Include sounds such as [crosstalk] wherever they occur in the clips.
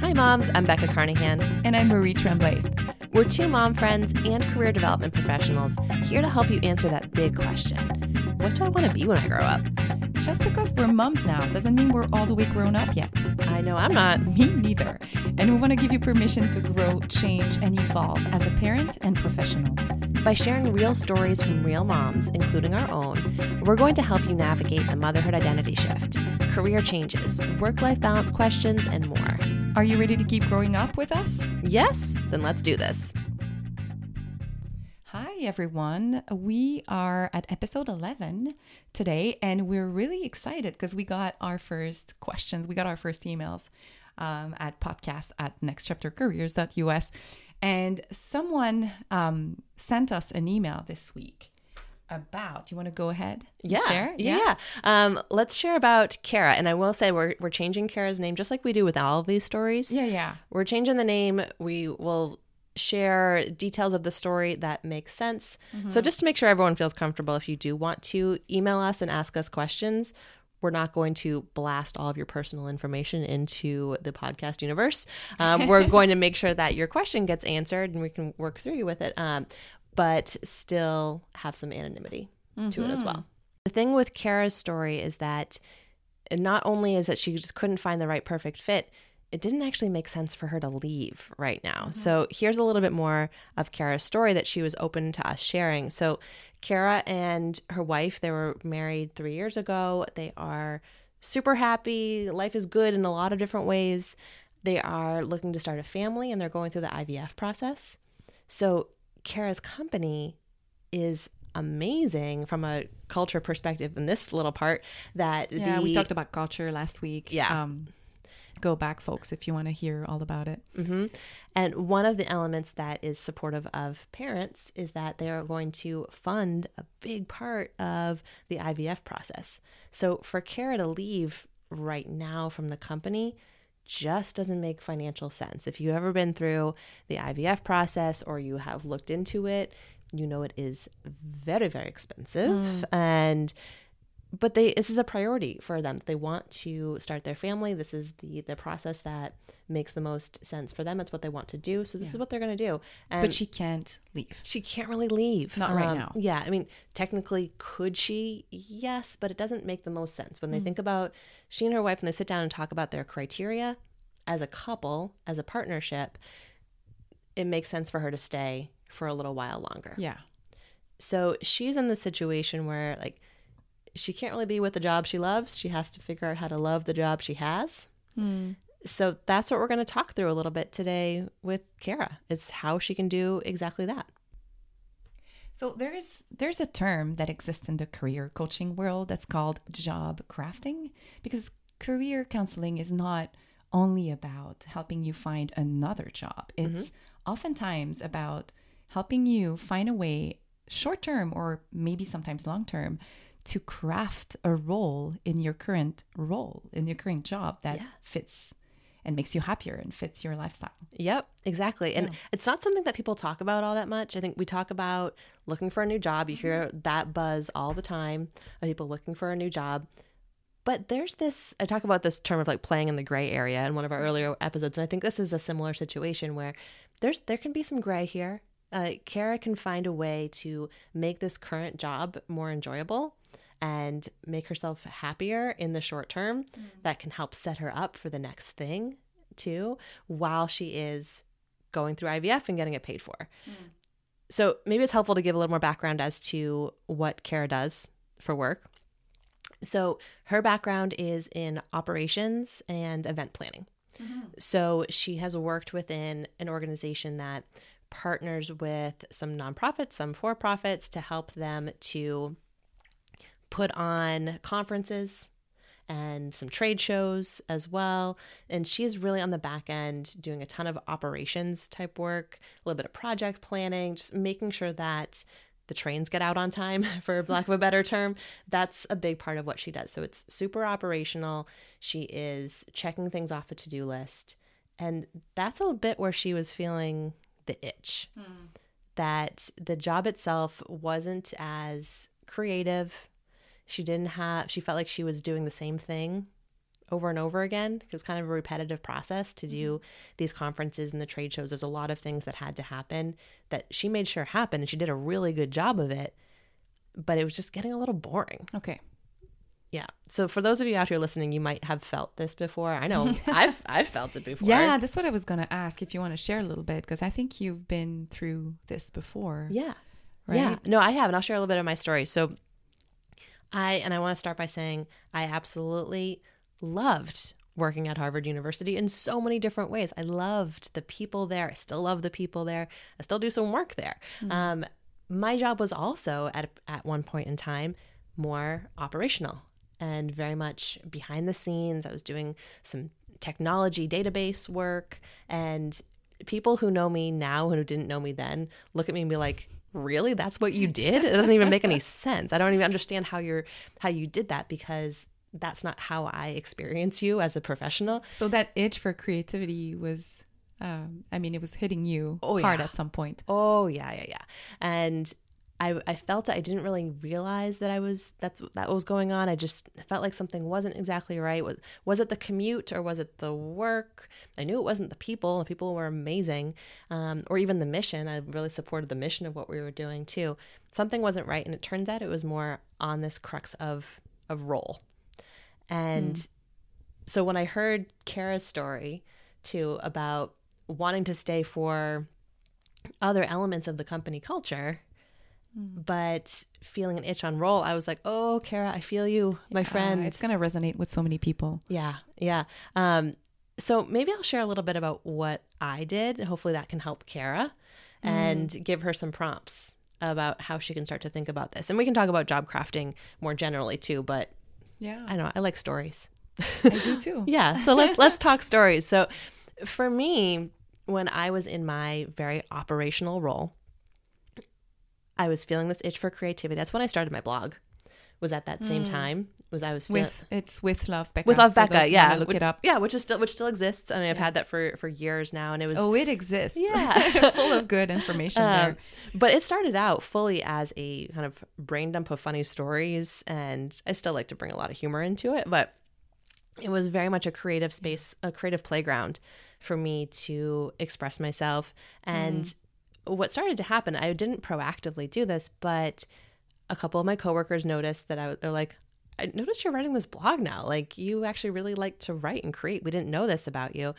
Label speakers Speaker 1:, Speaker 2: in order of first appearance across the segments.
Speaker 1: Hi, moms. I'm Becca Carnahan.
Speaker 2: And I'm Marie Tremblay.
Speaker 1: We're two mom friends and career development professionals here to help you answer that big question What do I want to be when I grow up?
Speaker 2: Just because we're moms now doesn't mean we're all the way grown up yet.
Speaker 1: I know I'm not.
Speaker 2: Me neither. And we want to give you permission to grow, change, and evolve as a parent and professional.
Speaker 1: By sharing real stories from real moms, including our own, we're going to help you navigate the motherhood identity shift, career changes, work life balance questions, and more.
Speaker 2: Are you ready to keep growing up with us?
Speaker 1: Yes? Then let's do this.
Speaker 2: Hi, everyone. We are at episode 11 today, and we're really excited because we got our first questions. We got our first emails um, at podcast at nextchaptercareers.us. And someone um, sent us an email this week about. You want to go ahead?
Speaker 1: Yeah,
Speaker 2: share?
Speaker 1: yeah. yeah. Um, let's share about Cara. And I will say we're we're changing Cara's name just like we do with all of these stories.
Speaker 2: Yeah, yeah.
Speaker 1: We're changing the name. We will share details of the story that make sense. Mm-hmm. So just to make sure everyone feels comfortable, if you do want to email us and ask us questions, we're not going to blast all of your personal information into the podcast universe. Um, we're [laughs] going to make sure that your question gets answered and we can work through you with it. Um, but still have some anonymity mm-hmm. to it as well. Mm-hmm. The thing with Cara's story is that not only is that she just couldn't find the right perfect fit, it didn't actually make sense for her to leave right now. Mm-hmm. So here's a little bit more of Cara's story that she was open to us sharing. So Cara and her wife, they were married three years ago. They are super happy. Life is good in a lot of different ways. They are looking to start a family and they're going through the IVF process. So Cara's company is amazing from a culture perspective in this little part that
Speaker 2: yeah the, we talked about culture last week
Speaker 1: yeah
Speaker 2: um, go back folks if you want to hear all about it
Speaker 1: mm-hmm. and one of the elements that is supportive of parents is that they are going to fund a big part of the ivf process so for cara to leave right now from the company just doesn't make financial sense. If you've ever been through the IVF process or you have looked into it, you know it is very, very expensive. Mm. And but they this is a priority for them. They want to start their family. This is the the process that makes the most sense for them. It's what they want to do. So this yeah. is what they're going to do.
Speaker 2: And but she can't leave.
Speaker 1: She can't really leave.
Speaker 2: Not um, right now.
Speaker 1: Yeah, I mean, technically could she? Yes, but it doesn't make the most sense when they mm. think about she and her wife and they sit down and talk about their criteria as a couple, as a partnership. It makes sense for her to stay for a little while longer.
Speaker 2: Yeah.
Speaker 1: So she's in the situation where like she can't really be with the job she loves. She has to figure out how to love the job she has. Mm. So that's what we're going to talk through a little bit today with Cara is how she can do exactly that.
Speaker 2: So there's there's a term that exists in the career coaching world that's called job crafting because career counseling is not only about helping you find another job. It's mm-hmm. oftentimes about helping you find a way short term or maybe sometimes long term to craft a role in your current role, in your current job that yeah. fits and makes you happier and fits your lifestyle.
Speaker 1: Yep, exactly. And yeah. it's not something that people talk about all that much. I think we talk about looking for a new job. You hear mm-hmm. that buzz all the time of people looking for a new job. But there's this, I talk about this term of like playing in the gray area in one of our earlier episodes. And I think this is a similar situation where there's, there can be some gray here. Uh, Cara can find a way to make this current job more enjoyable and make herself happier in the short term mm. that can help set her up for the next thing too while she is going through IVF and getting it paid for. Mm. So maybe it's helpful to give a little more background as to what Cara does for work. So her background is in operations and event planning. Mm-hmm. So she has worked within an organization that partners with some nonprofits, some for profits to help them to put on conferences and some trade shows as well. And she's really on the back end doing a ton of operations type work, a little bit of project planning, just making sure that the trains get out on time, [laughs] for [laughs] lack of a better term. That's a big part of what she does. So it's super operational. She is checking things off a to do list. And that's a bit where she was feeling the itch. That the job itself wasn't as creative. She didn't have, she felt like she was doing the same thing over and over again. It was kind of a repetitive process to do mm-hmm. these conferences and the trade shows. There's a lot of things that had to happen that she made sure happened and she did a really good job of it. But it was just getting a little boring.
Speaker 2: Okay.
Speaker 1: Yeah. So for those of you out here listening, you might have felt this before. I know [laughs] I've I've felt it before.
Speaker 2: Yeah, that's what I was going to ask if you want to share a little bit because I think you've been through this before.
Speaker 1: Yeah.
Speaker 2: Right?
Speaker 1: Yeah. No, I have, and I'll share a little bit of my story. So I and I want to start by saying I absolutely loved working at Harvard University in so many different ways. I loved the people there. I still love the people there. I still do some work there. Um, my job was also at at one point in time more operational and very much behind the scenes. I was doing some technology database work and people who know me now and who didn't know me then look at me and be like really that's what you did it doesn't even make any [laughs] sense i don't even understand how you're how you did that because that's not how i experience you as a professional
Speaker 2: So that itch for creativity was, um, I mean, it was hitting you
Speaker 1: Oh,
Speaker 2: hard
Speaker 1: yeah.
Speaker 2: at some point.
Speaker 1: Oh yeah, yeah, yeah. And I I felt I didn't really realize that I was that's that was going on. I just felt like something wasn't exactly right. Was was it the commute or was it the work? I knew it wasn't the people. The people were amazing, um, or even the mission. I really supported the mission of what we were doing too. Something wasn't right, and it turns out it was more on this crux of of role. And so when I heard Cara's story too about wanting to stay for other elements of the company culture, but feeling an itch on roll, I was like, "Oh, Cara, I feel you, my
Speaker 2: Uh,
Speaker 1: friend."
Speaker 2: it's going to resonate with so many people.
Speaker 1: yeah, yeah. Um, so maybe I'll share a little bit about what I did. Hopefully, that can help Cara and give her some prompts about how she can start to think about this. And we can talk about job crafting more generally too. But
Speaker 2: Yeah.
Speaker 1: I know. I like stories.
Speaker 2: I do too. [laughs]
Speaker 1: Yeah. So let's [laughs] let's talk stories. So for me, when I was in my very operational role, I was feeling this itch for creativity. That's when I started my blog. Was at that same time. Was I was
Speaker 2: With it's with love Becca.
Speaker 1: with Love Becca, yeah.
Speaker 2: Look
Speaker 1: Which-
Speaker 2: it up.
Speaker 1: Yeah, which is still which still exists. I mean, I've had that for for years now, and it was
Speaker 2: Oh, it exists.
Speaker 1: Yeah. [laughs]
Speaker 2: full of good [laughs] information
Speaker 1: um,
Speaker 2: there.
Speaker 1: but it started out fully as a kind of brain dump of funny stories, and I still like to bring a lot of humor into it, but it was very much a creative space, a creative playground for me to express myself. And what started to happen, I didn't proactively do this, but a couple of my coworkers noticed that I they're like, I noticed you're writing this blog now. Like you actually really like to write and create. We didn't know this about you.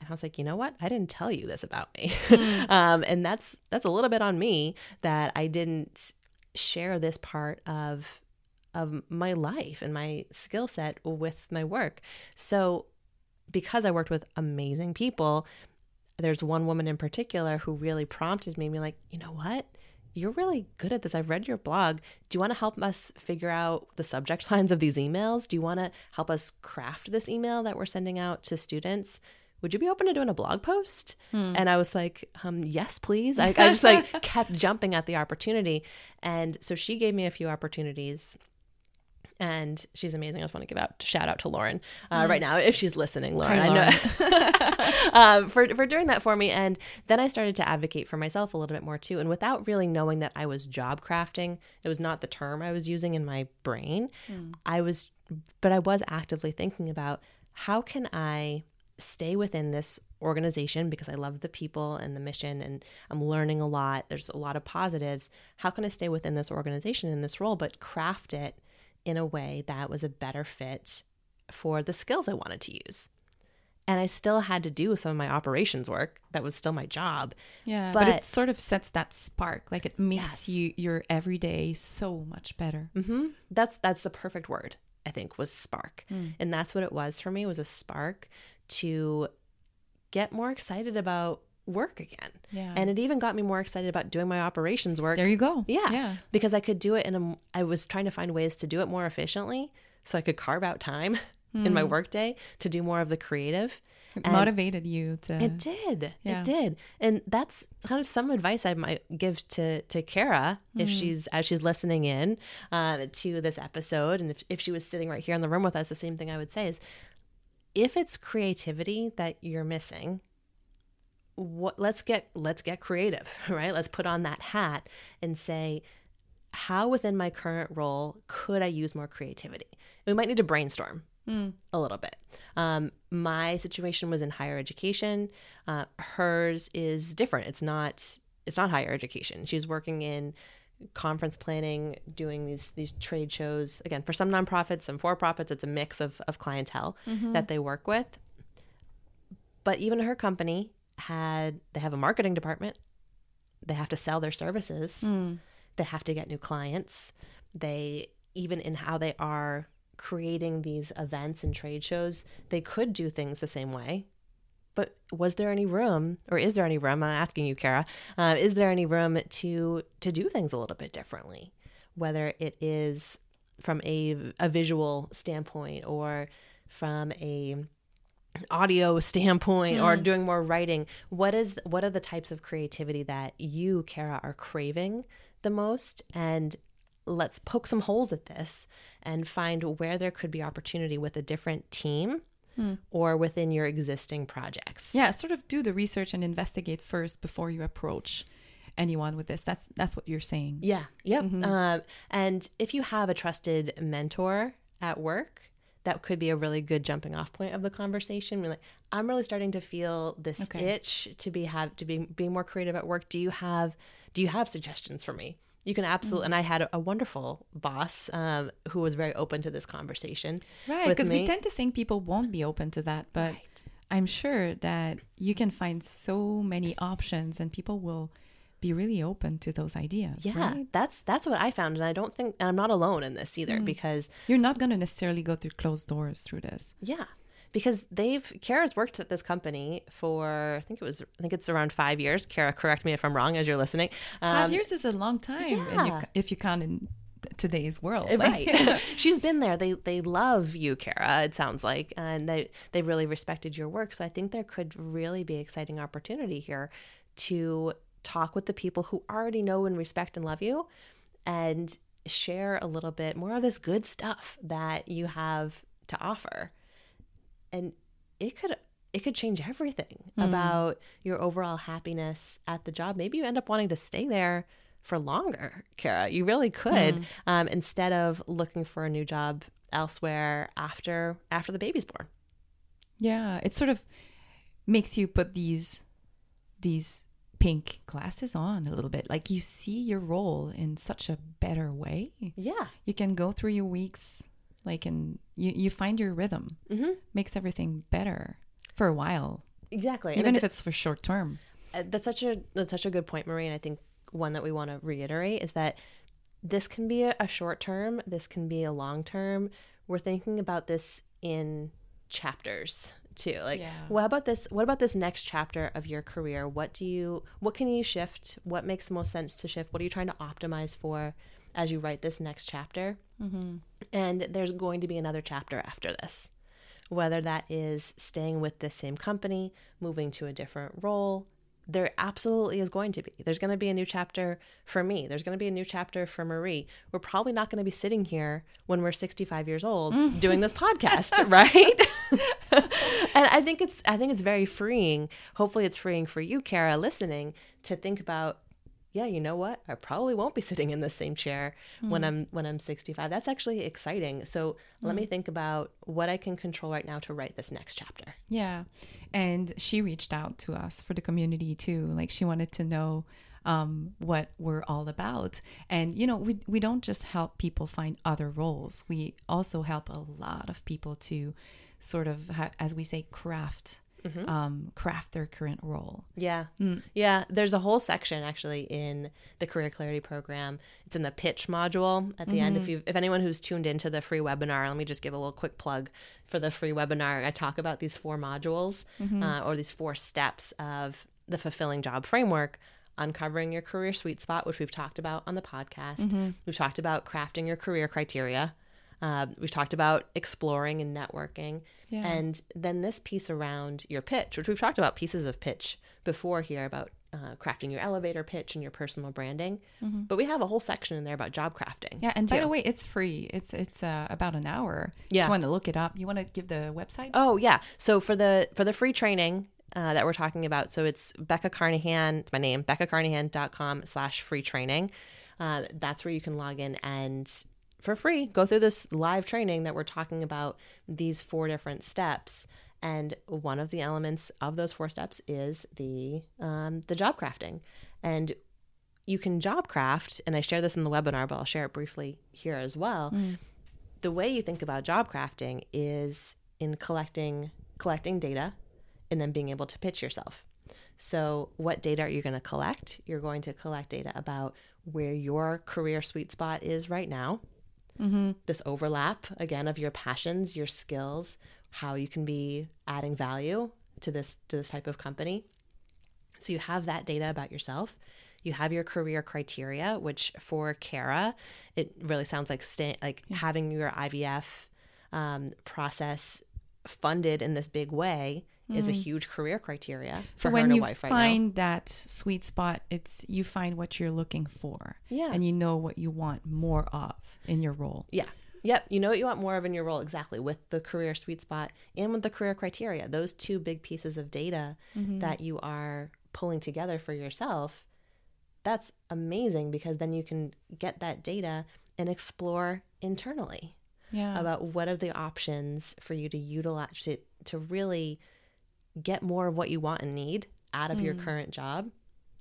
Speaker 1: And I was like, you know what? I didn't tell you this about me. [laughs] um, and that's that's a little bit on me that I didn't share this part of of my life and my skill set with my work. So because I worked with amazing people, there's one woman in particular who really prompted me, be like, you know what? You're really good at this. I've read your blog. Do you want to help us figure out the subject [laughs] lines of these emails? Do you want to help us craft this email that we're sending out to students? Would you be open to doing a blog post? And I was like, um, yes, please. I, I just like [laughs] kept jumping at the opportunity. And so she gave me a few opportunities and she's amazing. I just want to give out shout out to Lauren uh, right now if she's listening. Lauren,
Speaker 2: Hi,
Speaker 1: I know um, [laughs] [laughs] for for doing that for me. And then I started to advocate for myself a little bit more too. And without really knowing that I was job crafting, it was not the term I was using in my brain. I was, but I was actively thinking about how can I stay within this organization because I love the people and the mission and I'm learning a lot. There's a lot of positives. How can I stay within this organization in this role, but craft it in a way that was a better fit for the skills I wanted to use? And I still had to do some of my operations work. That was still my job.
Speaker 2: Yeah, but,
Speaker 1: But-
Speaker 2: it sort of sets that spark. Like it makes
Speaker 1: Yes.
Speaker 2: you your everyday so much better.
Speaker 1: hmm That's that's the perfect word. I think was spark, and that's what it was for me. Was a spark to get more excited about work again.
Speaker 2: Yeah.
Speaker 1: And it even got me more excited about doing my operations work.
Speaker 2: There you go.
Speaker 1: Yeah.
Speaker 2: Yeah.
Speaker 1: Because I could do it in a, I was trying to find ways to do it more efficiently so I could carve out time [laughs] in my workday to do more of the creative.
Speaker 2: It
Speaker 1: And-
Speaker 2: motivated you to
Speaker 1: It did.
Speaker 2: Yeah.
Speaker 1: It did. And that's kind of some advice I might give to to Cara if she's as she's listening in uh, to this episode, and if if she was sitting right here in the room with us, the same thing I would say is, if it's creativity that you're missing, what let's get let's get creative, [laughs] right? Let's put on that hat and say, how within my current role could I use more creativity? We might need to brainstorm a little bit. Um, my situation was in higher education. Uh, hers is different. It's not. It's not higher education. She's working in conference planning, doing these these trade shows. Again, for some nonprofits, some for profits, it's a mix of of clientele that they work with. But even her company had they have a marketing department. They have to sell their services. They have to get new clients. They even in how they are creating these events and trade shows, they could do things the same way. But was there any room, or is there any room? I'm asking you, Cara. Uh, is there any room to to do things a little bit differently, whether it is from a a visual standpoint or from a audio standpoint or mm. doing more writing what is what are the types of creativity that you cara are craving the most and let's poke some holes at this and find where there could be opportunity with a different team hmm. or within your existing projects
Speaker 2: Yeah, sort of do the research and investigate first before you approach anyone with this. That's that's what you're saying.
Speaker 1: Yeah. Yep. Um, and if you have a trusted mentor at work, that could be a really good jumping off point of the conversation. Be like, I'm really starting to feel this
Speaker 2: Okay.
Speaker 1: itch to be have to be being more creative at work. Do you have do you have suggestions for me? You can absolutely. And I had a, a wonderful boss um, who was very open to this conversation.
Speaker 2: Right, because we tend to think people won't be open to that, but
Speaker 1: Right.
Speaker 2: I'm sure that you can find so many options and people will be really open to those ideas.
Speaker 1: Yeah,
Speaker 2: right?
Speaker 1: that's that's what I found, and I don't think and I'm not alone in this either because
Speaker 2: You're not going to necessarily go through closed doors through this.
Speaker 1: Yeah. Because they've Cara's worked at this company for I think it was I think it's around five years. Cara, correct me if I'm wrong as you're listening.
Speaker 2: Five
Speaker 1: Um,
Speaker 2: years is a long time and you, if you count in today's world.
Speaker 1: right. [laughs] [laughs] She's been there. They they love you, Cara. It sounds like, and they they really respected your work. So I think there could really be exciting opportunity here to talk with the people who already know and respect and love you, and share a little bit more of this good stuff that you have to offer. And it could it could change everything about your overall happiness at the job. Maybe you end up wanting to stay there for longer, Cara. You really could, um, instead of looking for a new job elsewhere after after the baby's born.
Speaker 2: Yeah, it sort of makes you put these these pink glasses on a little bit. Like you see your role in such a better way.
Speaker 1: Yeah,
Speaker 2: You can go through your weeks like and you you find your rhythm.
Speaker 1: Mhm.
Speaker 2: Makes everything better for a while,
Speaker 1: exactly. And
Speaker 2: even
Speaker 1: it-
Speaker 2: if it's for short term.
Speaker 1: uh, that's such a that's such a good point, Marie. And I think one that we want to reiterate is that this can be a, a short term. This can be a long term. We're thinking about this in chapters too. Like,
Speaker 2: Yeah.
Speaker 1: what about this? What about this next chapter of your career? What do you? What can you shift? What makes most sense to shift? What are you trying to optimize for as you write this next chapter?
Speaker 2: Mm-hmm.
Speaker 1: And there's going to be another chapter after this. Whether that is staying with the same company, moving to a different role, there absolutely is going to be. There's going to be a new chapter for me. There's going to be a new chapter for Marie. We're probably not going to be sitting here when we're 65 years old mm. doing this [laughs] podcast, right? [laughs] and I think it's I think it's very freeing. Hopefully it's freeing for you, Cara, listening to think about yeah, you know what? I probably won't be [laughs] sitting in the same chair when I'm when I'm 65. That's actually exciting. So let me think about what I can control right now to write this next chapter.
Speaker 2: Yeah. And she reached out to us for the community too. Like she wanted to know um, what we're all about. And, you know, we, we don't just help people find other roles, we also help a lot of people to sort of, as we say, craft. Mm-hmm. Um, craft their current role.
Speaker 1: Yeah. Mm. Yeah. There's a whole section actually in the Career Clarity program. It's in the pitch module at the end. If mm-hmm. you if anyone who's tuned into the free webinar, let me just give a little quick plug for the free webinar. I talk about these four modules mm-hmm. uh, or these four steps of the fulfilling job framework. Uncovering your career sweet spot, which we've talked about on the podcast. We've talked about crafting your career criteria. Uh, we've talked about exploring and networking.
Speaker 2: Yeah.
Speaker 1: And then this piece around your pitch, which we've talked about pieces of pitch before here about uh, crafting your elevator pitch and your personal branding. But we have a whole section in there about job crafting.
Speaker 2: Yeah, and by the way, it's free. It's it's uh, about an hour. If
Speaker 1: Yeah.
Speaker 2: you want to look it up. You want to give the website?
Speaker 1: Oh yeah. So for the for the free training uh, that we're talking about, so it's Becca Carnahan. It's my name, BeccaCarnahan.com slash free training. Uh, that's where you can log in and for free. Go through this live training that we're talking about these four different steps. And one of the elements of those four steps is the um, the job crafting. And you can job craft, and I share this in the webinar, but I'll share it briefly here as well. Mm. The way you think about job crafting is in collecting collecting data and then being able to pitch yourself. So, what data are you going to collect? You're going to collect data about where your career sweet spot is right now. Mm-hmm. This overlap, again, of your passions, your skills, how you can be adding value to this to this type of company. So you have that data about yourself. You have your career criteria, which for Cara, it really sounds like sta- like yeah. having your IVF um, process funded in this big way mm. is a mm-hmm. huge career criteria for so when you right
Speaker 2: find now. that sweet spot it's you find what you're looking for
Speaker 1: yeah
Speaker 2: and you know what you want more of in your role
Speaker 1: yeah Yep, you know what you want more of in your role exactly with the career sweet spot and with the career criteria. Those two big pieces of data mm-hmm. that you are pulling together for yourself. That's amazing because then you can get that data and explore internally
Speaker 2: yeah.
Speaker 1: about what are the options for you to utilize to, to really get more of what you want and need out of mm. your current job.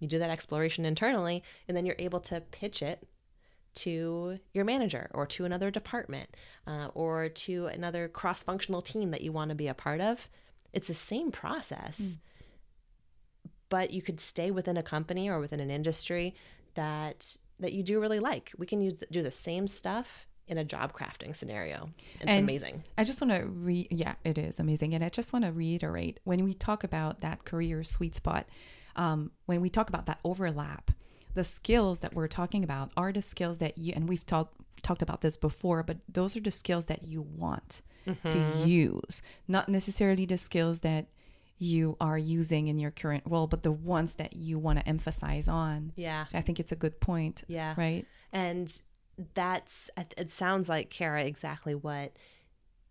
Speaker 1: You do that exploration internally, and then you're able to pitch it to your manager or to another department uh, or to another cross functional team that you want to be a part of. It's the same process, mm. but you could stay within a company or within an industry that that you do really like. We can use, do the same stuff in a job crafting scenario. It's and amazing.
Speaker 2: I just want to re yeah, it is amazing. And I just want to reiterate when we talk about that career sweet spot, um, when we talk about that overlap, the skills that we're talking about are the skills that you and we've talked talked about this before, but those are the skills that you want mm-hmm. to use, not necessarily the skills that you are using in your current role, but the ones that you want to emphasize on.
Speaker 1: Yeah.
Speaker 2: I think it's a good point.
Speaker 1: Yeah.
Speaker 2: Right.
Speaker 1: And that's it sounds like Cara exactly what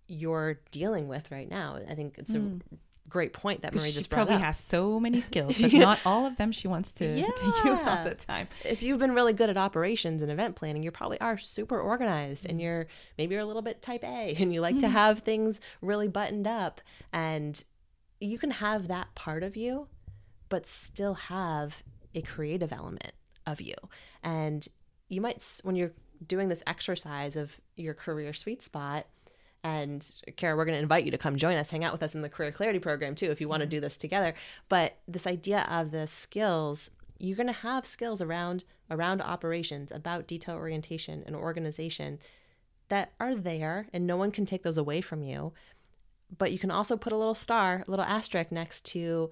Speaker 1: you're dealing with right now. I think it's mm. a great point that Marie just
Speaker 2: probably
Speaker 1: up.
Speaker 2: has so many skills, but [laughs] not all of them she wants to, yeah. to, use all the time.
Speaker 1: If you've been really good at operations and event planning, you probably are super organized, mm. and you're maybe you're a little bit type A, [laughs] and you like mm. to have things really buttoned up, and you can have that part of you, but still have a creative element of you, and you might when you're doing this exercise of your career sweet spot. And Cara, we're going to invite you to come join us, hang out with us in the Career Clarity program too, if you want to do this together. But this idea of the skills, you're going to have skills around around operations, about detail orientation and organization that are there, and no one can take those away from you. But you can also put a little star, a little asterisk next to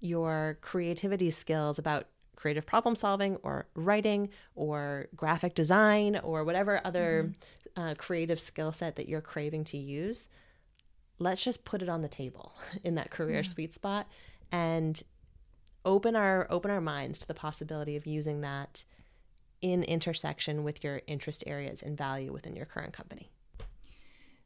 Speaker 1: your creativity skills about creative problem solving or writing or graphic design or whatever other mm-hmm. uh, creative skill set that you're craving to use let's just put it on the table [laughs] in that career yeah. sweet spot and open our open our minds to the possibility of using that in intersection with your interest areas and value within your current company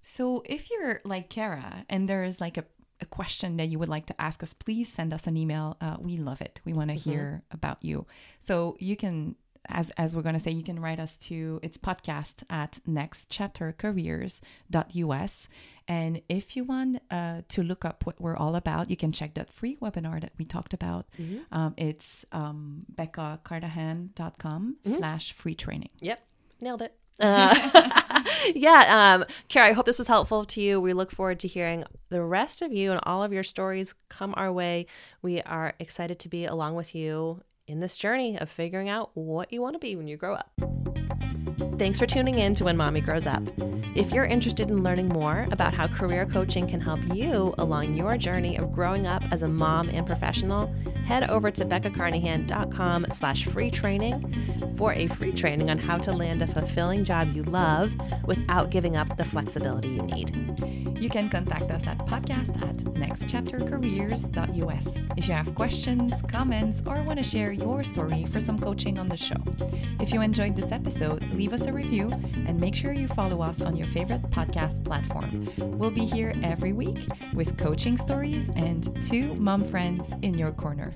Speaker 2: so if you're like Cara and there is like a a question that you would like to ask us, please send us an email. Uh, we love it. We want to mm-hmm. hear about you. So you can, as as we're going to say, you can write us to it's podcast at nextchaptercareers.us. And if you want uh, to look up what we're all about, you can check that free webinar that we talked about. Mm-hmm. Um, it's um, beccacarnahan.com mm-hmm. slash free training.
Speaker 1: Yep. Nailed it. Uh, [laughs] [laughs] yeah, um, Cara, I hope this was helpful to you. We look forward to hearing the rest of you and all of your stories come our way. We are excited to be along with you in this journey of figuring out what you want to be when you grow up. Thanks for tuning in to When Mommy Grows Up. If you're interested in learning more about how career coaching can help you along your journey of growing up as a mom and professional, head over to beccacarnahan.com slash free training for a free training on how to land a fulfilling job you love without giving up the flexibility you need.
Speaker 2: You can contact us at podcast at nextchaptercareers.us if you have questions, comments, or want to share your story for some coaching on the show. If you enjoyed this episode, leave us a review and make sure you follow us on your favorite podcast platform. We'll be here every week with coaching stories and two mom friends in your corner.